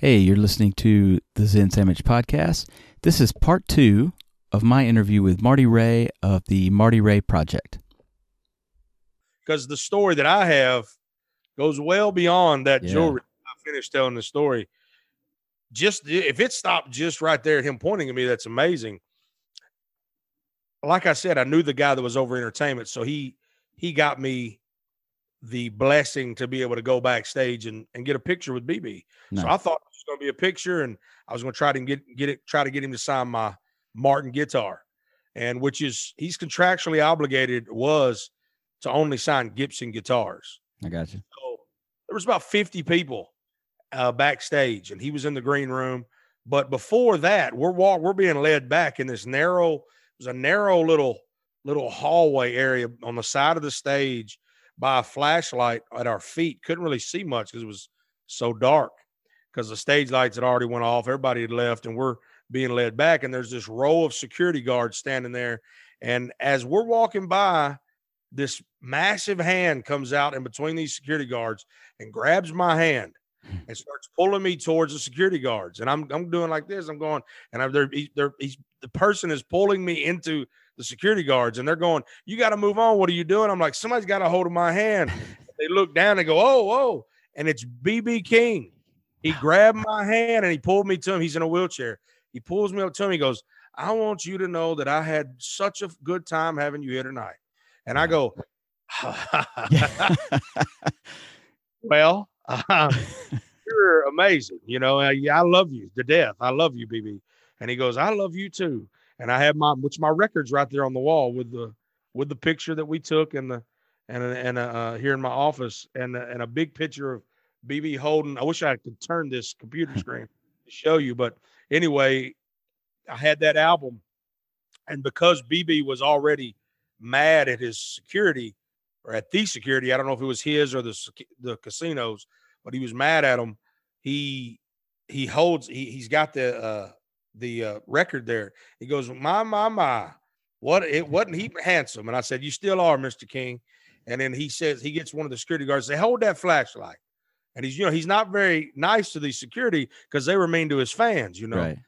Hey, you're listening to the Zen Sandwich Podcast. This is part two of my interview with Marty Ray of the Marty Ray Project. Because the story that I have goes well beyond that Yeah. jewelry. I finished telling the story. Just if it stopped just right there at him pointing at me, that's amazing. Like I said, I knew the guy that was over entertainment, so he he got me the blessing to be able to go backstage and, and get a picture with BB. So I thought going to be a picture, and I was going to try to get get it, try to get him to sign my Martin guitar, and which is he's contractually obligated was to only sign Gibson guitars. I got you. So there was about fifty people uh, backstage, and he was in the green room. But before that, we're walk we're being led back in this narrow. It was a narrow little little hallway area on the side of the stage by a flashlight at our feet. Couldn't really see much because it was so dark because the stage lights had already went off. Everybody had left, and we're being led back. And there's this row of security guards standing there. And as we're walking by, this massive hand comes out in between these security guards and grabs my hand hmm. and starts pulling me towards the security guards. And I'm I'm doing like this. I'm going, and I'm there. he- They're, he's the person is pulling me into the security guards, and they're going, "You got to move on. What are you doing?" I'm like, "Somebody's got a hold of my hand." They look down and go, "Oh, oh!" And it's BB King. He grabbed my hand and he pulled me to him. He's in a wheelchair. He pulls me up to him. He goes, "I want you to know that I had such a good time having you here tonight." And I go, "Well." um, you're amazing. You know, I, I love you to death. I love you, BB. And he goes, I love you too. And I have my, which my record's right there on the wall with the, with the picture that we took and the, and, and, uh, here in my office and, uh, and a big picture of BB Holden. I wish I could turn this computer screen to show you, but anyway, I had that album and because BB was already mad at his security or at the security, I don't know if it was his or the, the casinos, but he was mad at him. He he holds he he's got the uh the uh record there. He goes, My my my, what it wasn't he handsome? And I said, You still are, Mr. King. And then he says he gets one of the security guards, say, hold that flashlight. And he's you know, he's not very nice to the security because they were mean to his fans, you know. Right.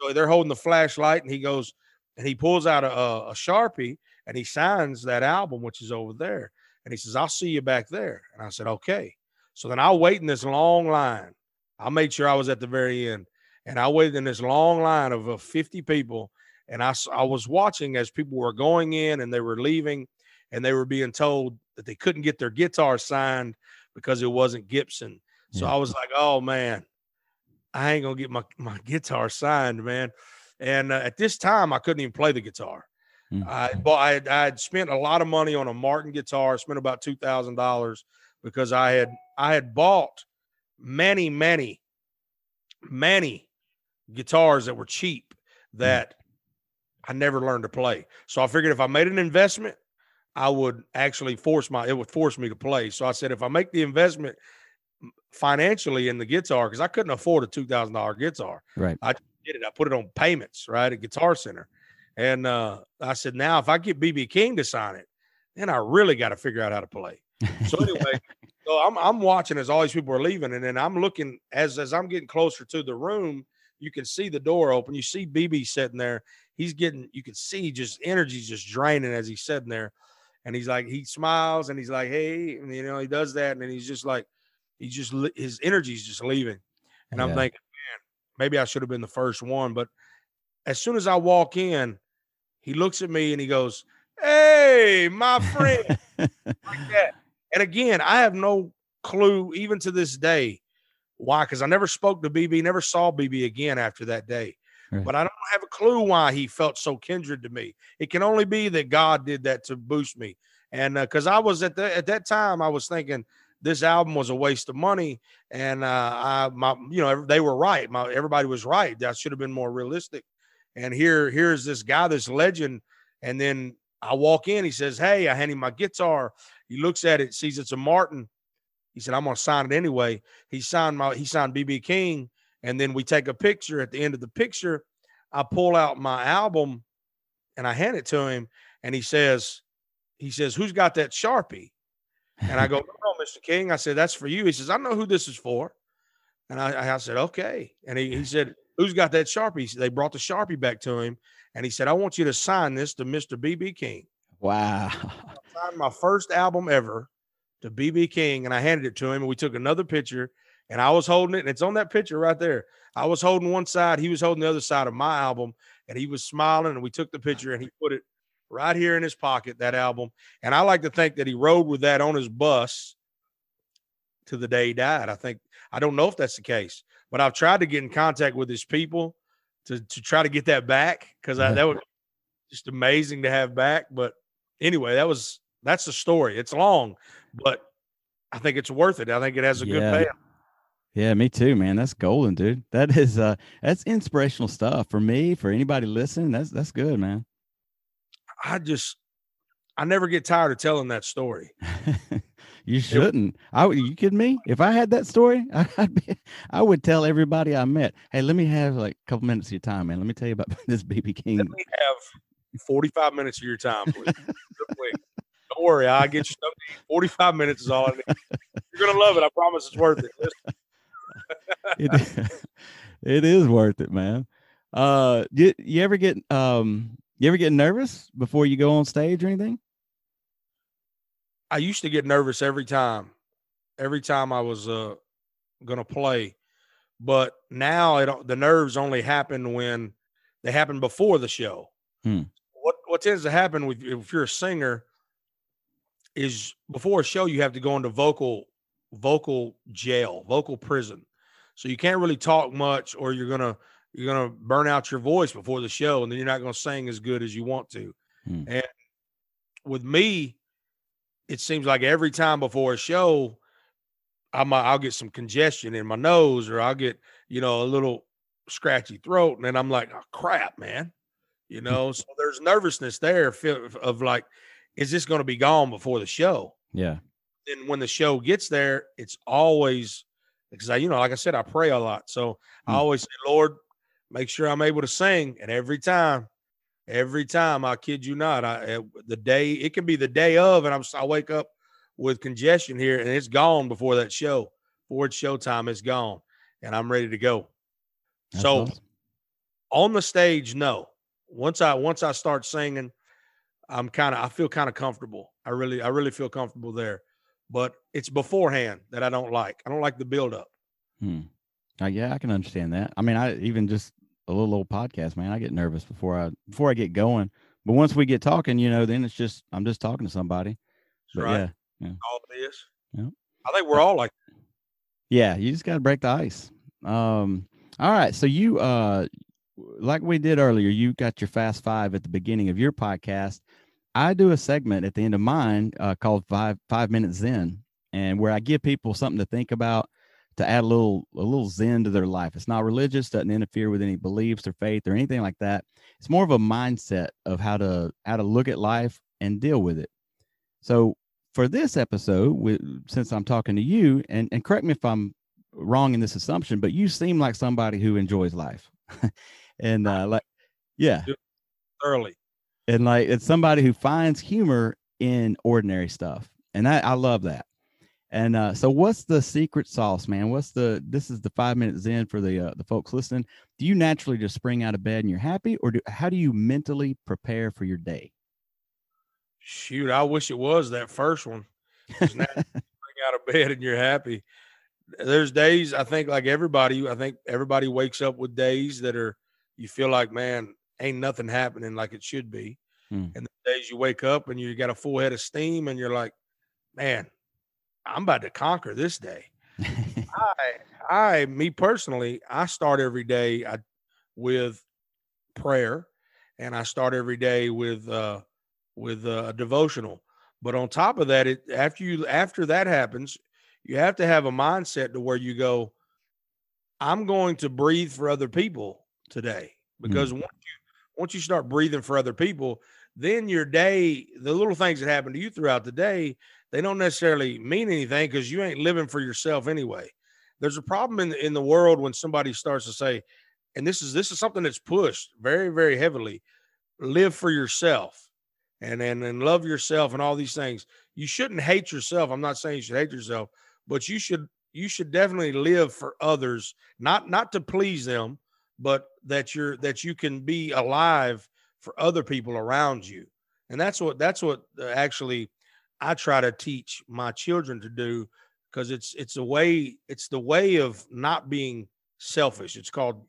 So they're holding the flashlight, and he goes and he pulls out a, a, a sharpie and he signs that album, which is over there. And he says, "I'll see you back there." And I said, "Okay." So then I'll wait in this long line. I made sure I was at the very end, and I waited in this long line of uh, 50 people. And I I was watching as people were going in and they were leaving, and they were being told that they couldn't get their guitar signed because it wasn't Gibson. So Yeah. I was like, "Oh man, I ain't gonna get my my guitar signed, man." And uh, at this time, I couldn't even play the guitar. Mm. I bought. I had, I had spent a lot of money on a Martin guitar. Spent about two thousand dollars because I had I had bought many, many, many guitars that were cheap that I never learned to play. So I figured if I made an investment, I would actually force my it would force me to play. So I said if I make the investment financially in the guitar because I couldn't afford a two thousand dollar guitar. Right. I did it. I put it on payments right at Guitar Center, and uh, I said now if I get BB King to sign it, then I really got to figure out how to play. So anyway, so I'm I'm watching as all these people are leaving, and then I'm looking as as I'm getting closer to the room. You can see the door open. You see BB sitting there. He's getting. You can see just energy just draining as he's sitting there, and he's like he smiles and he's like hey, and you know he does that, and then he's just like he just his energy's just leaving, and I'm Yeah. thinking, man, maybe I should have been the first one. But as soon as I walk in, he looks at me and he goes, "Hey, my friend." like that. And again, I have no clue, even to this day, why. Because I never spoke to BB, never saw BB again after that day. But I don't have a clue why he felt so kindred to me. It can only be that God did that to boost me. And because I was at the, at that time, I was thinking this album was a waste of money, and uh, I my you know they were right. My everybody was right. That should have been more realistic. And here here's this guy, this legend, and then I walk in. He says, "Hey," I hand him my guitar. He looks at it, sees it's a Martin. He said, "I'm gonna sign it anyway." He signed my he signed BB King, and then we take a picture. At the end of the picture, I pull out my album, and I hand it to him, and he says, "He says, who's got that sharpie?" And I go, "No, Mr. King." I said, "That's for you." He says, "I know who this is for." And I, I said, okay. And he, he said, who's got that Sharpie? They brought the Sharpie back to him. And he said, I want you to sign this to Mr. BB King. Wow. I signed my first album ever to BB King. And I handed it to him. And we took another picture. And I was holding it. And it's on that picture right there. I was holding one side. He was holding the other side of my album. And he was smiling. And we took the picture and he put it right here in his pocket, that album. And I like to think that he rode with that on his bus to the day he died. I think I don't know if that's the case, but I've tried to get in contact with his people to to try to get that back because that was just amazing to have back. But anyway, that was that's the story. It's long, but I think it's worth it. I think it has a Yeah. good payoff. Yeah, me too, man. That's golden, dude. That is uh that's inspirational stuff for me, for anybody listening. That's that's good, man. I just I never get tired of telling that story. you shouldn't. I you kidding me? If I had that story, I'd be, I would tell everybody I met, hey, let me have like a couple minutes of your time, man. Let me tell you about this BB King. Let me have 45 minutes of your time, please. Don't worry, I'll get you something. 45 minutes is all I need. You're gonna love it. I promise it's worth it. Listen, it, it is worth it, man. Uh you, you ever get um you ever get nervous before you go on stage or anything? I used to get nervous every time, every time I was uh gonna play, but now it the nerves only happen when they happen before the show. Hmm. What what tends to happen with if you're a singer is before a show you have to go into vocal vocal jail, vocal prison. So you can't really talk much or you're gonna you're gonna burn out your voice before the show and then you're not gonna sing as good as you want to. Hmm. And with me, it seems like every time before a show, I'm I'll get some congestion in my nose or I'll get, you know, a little scratchy throat. And then I'm like, oh, crap, man. You know, so there's nervousness there of like, is this going to be gone before the show? Yeah. Then when the show gets there, it's always because I, you know, like I said, I pray a lot. So I Hmm. always say, Lord, make sure I'm able to sing. And every time, every time, I kid you not, I the day it can be the day of, and I'm I wake up with congestion here, and it's gone before that show. Before it's showtime, it's gone, and I'm ready to go. That's so awesome. on the stage, no. Once I once I start singing, I'm kind of I feel kind of comfortable. I really I really feel comfortable there. But it's beforehand that I don't like. I don't like the build up. Hmm. Uh, yeah, I can understand that. I mean, I even just a little old podcast, man. I get nervous before I before I get going. But once we get talking, you know, then it's just I'm just talking to somebody. But right? yeah, All it is. Yep. I think we're all like yeah, you just got to break the ice. Um, all right, so you uh, like we did earlier, you got your fast five at the beginning of your podcast. I do a segment at the end of mine uh, called five five minutes zen, and where I give people something to think about to add a little a little zen to their life. It's not religious, doesn't interfere with any beliefs or faith or anything like that. It's more of a mindset of how to how to look at life and deal with it. So for this episode, with, since I'm talking to you, and, and correct me if I'm wrong in this assumption, but you seem like somebody who enjoys life, and uh, like, yeah, thoroughly. And like it's somebody who finds humor in ordinary stuff, and I, I love that. And uh, so, what's the secret sauce, man? What's the this is the five minutes zen for the uh, the folks listening. Do you naturally just spring out of bed and you're happy, or do, how do you mentally prepare for your day? Shoot, I wish it was that first one spring out of bed and you're happy. There's days I think like everybody, I think everybody wakes up with days that are you feel like, man, ain't nothing happening like it should be. Hmm. And the days you wake up and you got a full head of steam and you're like, man, I'm about to conquer this day. I, I, me personally, I start every day I, with prayer, and I start every day with uh, with uh, a devotional. But on top of that, it after you after that happens, you have to have a mindset to where you go, I'm going to breathe for other people today because once you once you start breathing for other people, then your day, the little things that happen to you throughout the day, they don't necessarily mean anything because you ain't living for yourself anyway. There's a problem in in the world when somebody starts to say, and this is this is something that's pushed very very heavily, live for yourself, and and and love yourself and all these things. You shouldn't hate yourself. I'm not saying you should hate yourself, but you should you should definitely live for others, not not to please them, but that you're that you can be alive for other people around you. And that's what that's what uh, actually I try to teach my children to do because it's it's a way it's the way of not being selfish. It's called,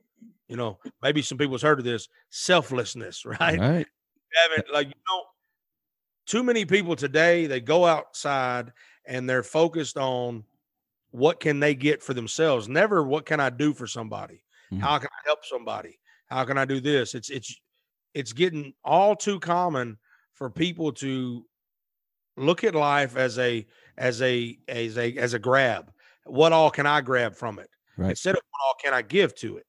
you know, maybe some people's heard of this selflessness, right? Right. Haven't like you know, too many people today they go outside and they're focused on what can they get for themselves. Never what can I do for somebody? Mhm. How can I help somebody? How can I do this? It's it's it's getting all too common for people to look at life as a as a as a as a grab. What all can I grab from it? Right. Instead of what all can I give to it?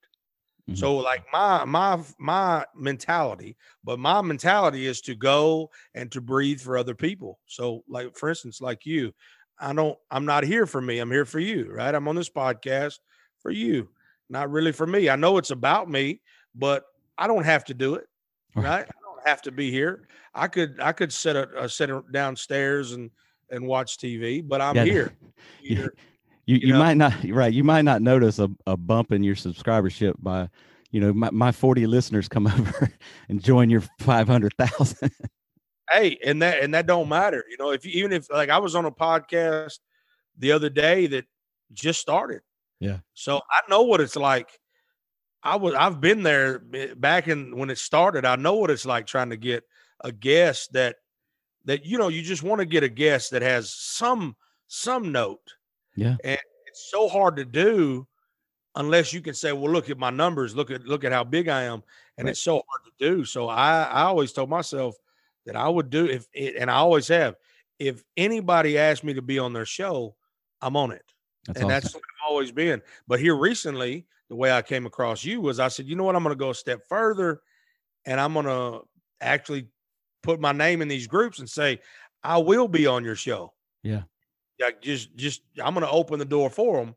Mhm. So like my my my mentality, but my mentality is to go and to breathe for other people. So like for instance, like you, I don't I'm not here for me. I'm here for you, right? I'm on this podcast for you, not really for me. I know it's about me, but I don't have to do it, right? I don't have to be here. I could I could sit a, uh, sit downstairs and and watch TV, but I'm Yeah, here. Yeah. Here. You you you know? might not right. You might not notice a, a bump in your subscribership by, you know, my, my 40 listeners come over and join your 500,000. hey and that and that don't matter you know if you even if like i was on a podcast the other day that just started Yeah. so i know what it's like i was i've been there eh, back in when it started i know what it's like trying to get a guest that that you know you just want to get a guest that has some some note Yeah. and it's so hard to do unless you can say well look at my numbers look at look at how big i am and Right. it's so hard to do so i i always told myself that I would do if it, and I always have. If anybody asked me to be on their show, I'm on it. That's and awesome. that's always been. But here recently, the way I came across you was I said, you know what, I'm going to go a step further and I'm going to actually put my name in these groups and say, I will be on your show. Yeah. Yeah. Just, just, I'm going to open the door for them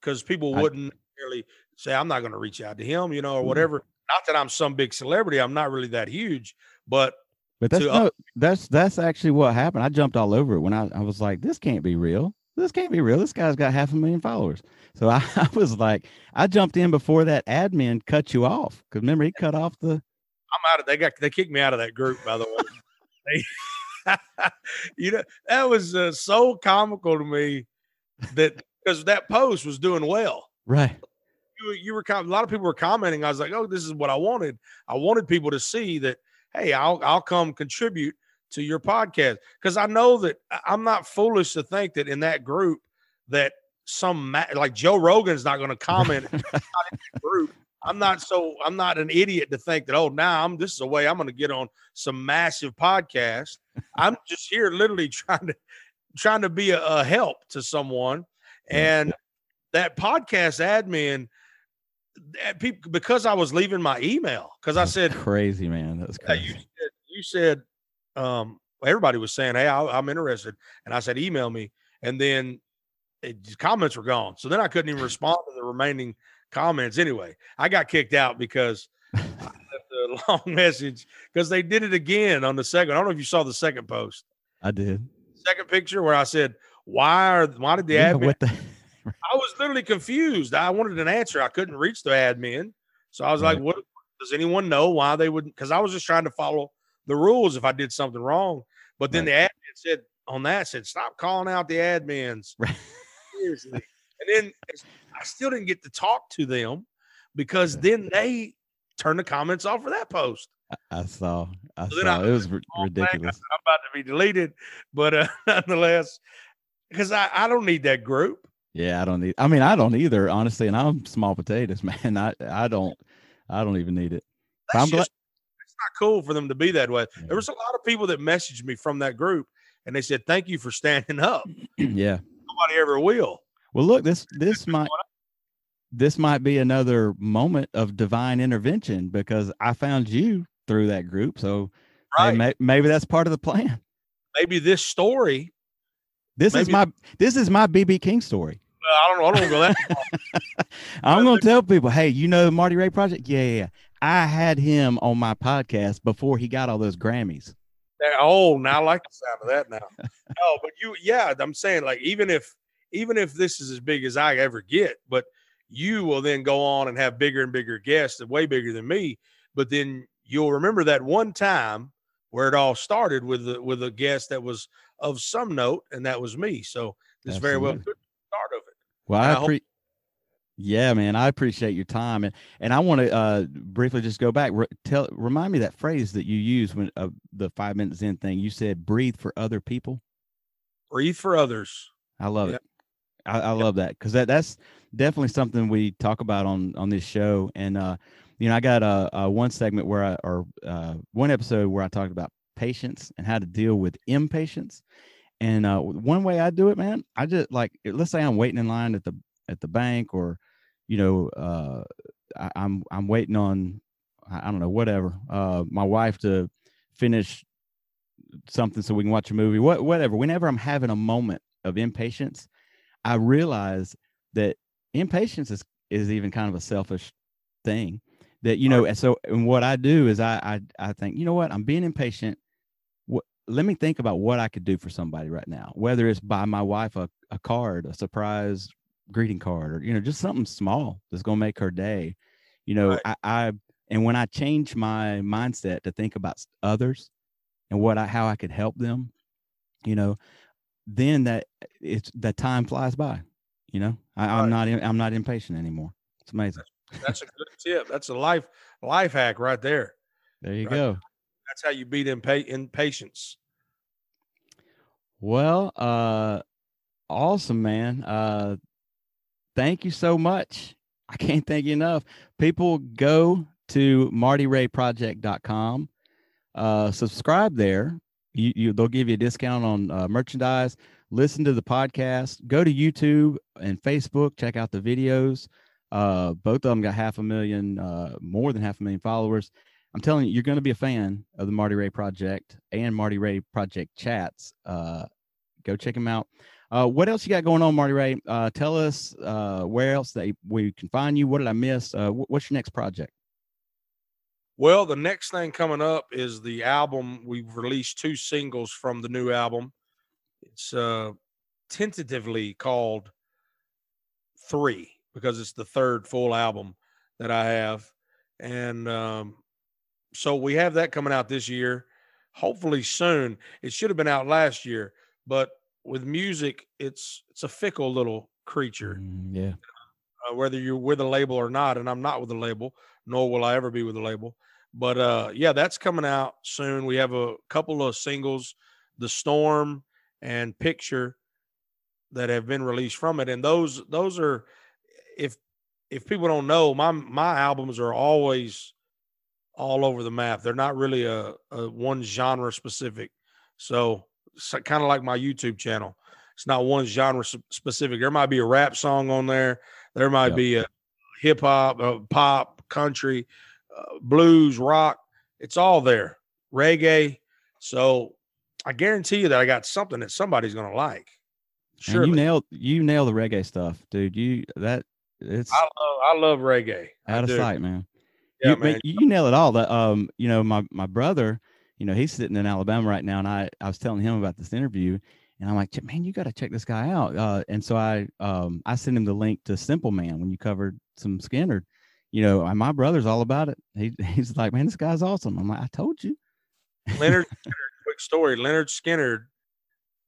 because people wouldn't really say, I'm not going to reach out to him, you know, or Mm. whatever. Not that I'm some big celebrity. I'm not really that huge, but But that's uh no, that's that's actually what happened. I jumped all over it when I, I was like, this can't be real. This can't be real. This guy's got half a million followers. So I, I was like, I jumped in before that admin cut you off. Cause remember he cut off the I'm out of they got they kicked me out of that group by the way. They- you know that was uh, so comical to me that because that post was doing well. right. You, were- you were a lot of people were commenting. I was like, oh, this is what I wanted. I wanted people to see that. Hey, I'll I'll come contribute to your podcast because I know that I'm not foolish to think that in that group that some ma- like Joe Rogan's not going to comment group. I'm not so I'm not an idiot to think that oh now I'm this is a way I'm going to get on some massive podcast. I'm just here literally trying to trying to be a, a help to someone, and that podcast admin. Eh, that people, because I was leaving my email because I said crazy, man. That's yeah, you crazy. said, you said um, everybody was saying, "Hey, I, I'm interested," and I said, "Email me," and then it, comments were gone. So then I couldn't even respond to the remaining comments. Anyway, I got kicked out because I left a long message because they did it again on the second. I don't know if you saw the second post, I did. second picture where I said, "Why are why did the Yeah, admin?" the I was literally confused. I wanted an answer. I couldn't reach the admin. So I was like, what does anyone know why they wouldn't? Because I was just trying to follow the rules if I did something wrong. But then the admin said on that said, stop calling out the admins. Right. Seriously. And then I still didn't get to talk to them because then they turned the comments off for that post. I saw. I So then I saw. It was I ridiculous. said, I'm about to be deleted. But uh, nonetheless, because I, I don't need that group. Yeah, I don't need. I mean, I don't either, honestly. And I'm small potatoes, man. I I don't. I don't even need it. That's I'm glad. Not cool for them to be that way. There was a lot of people that messaged me from that group and they said, Thank you for standing up. yeah. Nobody ever will. Well, look, this this might this might be another moment of divine intervention because I found you through that group. So Right. may, maybe that's part of the plan. Maybe this story, This is my this is my BB King story. Well, I don't know, I don't go that I'm going to tell people, hey, you know the Marty Ray Project? Yeah, yeah, yeah. I had him on my podcast before he got all those Grammys. Oh, now I like the sound of that now. no, but you, yeah, I'm saying like even if even if this is as big as I ever get, but you will then go on and have bigger and bigger guests, way bigger than me. But then you'll remember that one time where it all started with the, with a guest that was of some note, and that was me. So this very well could be the start of it. Well, I I hope- yeah, man, I appreciate your time, and and I want to uh, briefly just go back. Re- tell, remind me that phrase that you used when uh, the five minutes zen thing. You said, "Breathe for other people." Breathe for others. I love Yep. it. I, I love that because that that's definitely something we talk about on on this show. And uh, you know, I got a, a one segment where I or uh, one episode where I talked about patience and how to deal with impatience. And uh, one way I do it, man, I just like let's say I'm waiting in line at the at the bank, or you know, uh, I, I'm I'm waiting on I, I don't know whatever uh, my wife to finish something so we can watch a movie. What whatever. Whenever I'm having a moment of impatience, I realize that impatience is is even kind of a selfish thing. That you know, and so and what I do is I I I think you know what I'm being impatient. Let me think about what I could do for somebody right now. Whether it's buy my wife a, a card, a surprise greeting card, or you know just something small that's gonna make her day. You know, Right. I, I and when I change my mindset to think about others and what I how I could help them, you know, then that it's that time flies by. You know, I, Right. I'm not in, I'm not impatient anymore. It's amazing. That's a good tip. That's a life life hack right there. There you Right. go. That's how you beat impa- impatience. Well, uh, awesome, man. Uh, thank you so much. I can't thank you enough. People go to martyrayproject.com, uh, subscribe there. You, you, they'll give you a discount on uh, merchandise. Listen to the podcast. Go to YouTube and Facebook. Check out the videos. Uh, both of them got half a million, uh, more than half a million followers. I'm telling you, you're going to be a fan of the Marty Ray Project and Marty Ray Project chats. Uh, go check them out. Uh, what else you got going on, Marty Ray? Uh, tell us uh, where else that we can find you. What did I miss? Uh, wh- what's your next project? Well, the next thing coming up is the album. We've released two singles from the new album. It's uh tentatively called Three because it's the third full album that I have. And um, so we have that coming out this year, hopefully soon. It should have been out last year, but with music, it's it's a fickle little creature Mm, yeah. uh, whether you're with a label or not. And I'm not with a label, nor will I ever be with a label. But uh, yeah, that's coming out soon. We have a couple of singles, "The Storm" and "Picture," that have been released from it. And those those are, if if people don't know, my my albums are always all over the map. They're not really a, a one genre specific. So, so kind of like my YouTube channel. It's not one genre specific. There might be a rap song on there. There might Yep. be a hip hop, uh, pop, country, uh, blues, rock. It's all there. Reggae. So I guarantee you that I got something that somebody's going to like. Sure. you nailed you nailed the reggae stuff, dude. You that it's I love, I love reggae. I out of do. sight, man. You, man. You, nail it all. That um, you know, my my brother, you know, he's sitting in Alabama right now, and I I was telling him about this interview, and I'm like, man, you got to check this guy out. Uh, and so I um I sent him the link to Simple Man when you covered some Skynyrd. You know, my brother's all about it. He he's like, man, this guy's awesome. I'm like, I told you. Lynyrd quick story. Lynyrd Skynyrd,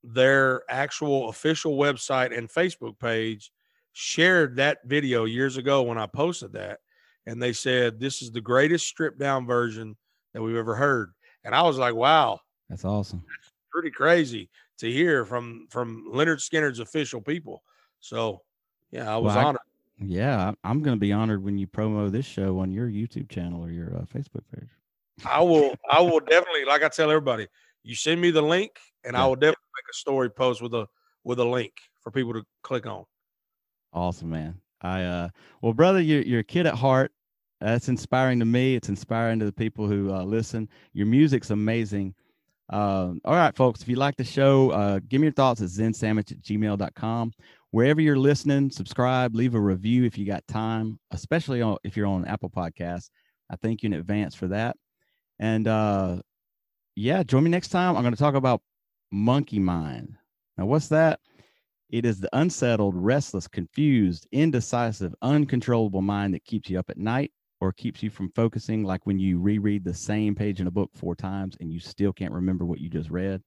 their actual official website and Facebook page shared that video years ago when I posted that. And they said, This is the greatest stripped down version that we've ever heard. And I was like, wow, That's awesome. pretty crazy to hear from from Lynyrd Skynyrd's official people. So yeah, I was Well, I- honored. Yeah, I- I'm going to be honored when you promo this show on your YouTube channel or your uh, Facebook page. I will I will definitely, like I tell everybody, you send me the link and I will definitely make a story post with a with a link for people to click on. Awesome, man. I uh well, brother, you're you're a kid at heart. That's inspiring to me. It's inspiring to the people who uh, listen. Your music's amazing. Um, all right, folks, if you like the show, uh, give me your thoughts at zensandwich at gmail.com. Wherever you're listening, subscribe, leave a review if you got time, especially on, if you're on Apple Podcasts. I thank you in advance for that. And uh, yeah, join me next time. I'm going to talk about monkey mind. Now, what's that? It is the unsettled, restless, confused, indecisive, uncontrollable mind that keeps you up at night or keeps you from focusing, like when you reread the same page in a book four times and you still can't remember what you just read.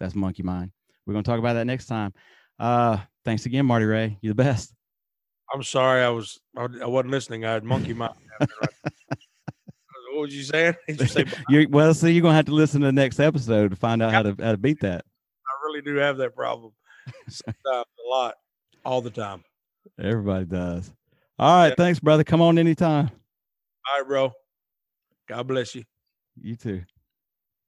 That's monkey mind. We're going to talk about that next time. Uh, thanks again, Marty Ray. You're the best. I'm sorry, I was I, I wasn't listening. I had monkey mind. what was you saying? You say you're, well, see, you're gonna have to listen to the next episode to find out how to how to beat that. I really do have that problem. Sometimes a lot, all the time. Everybody does. All right, yeah. thanks, brother. Come on anytime. All right, bro. God bless you. You too.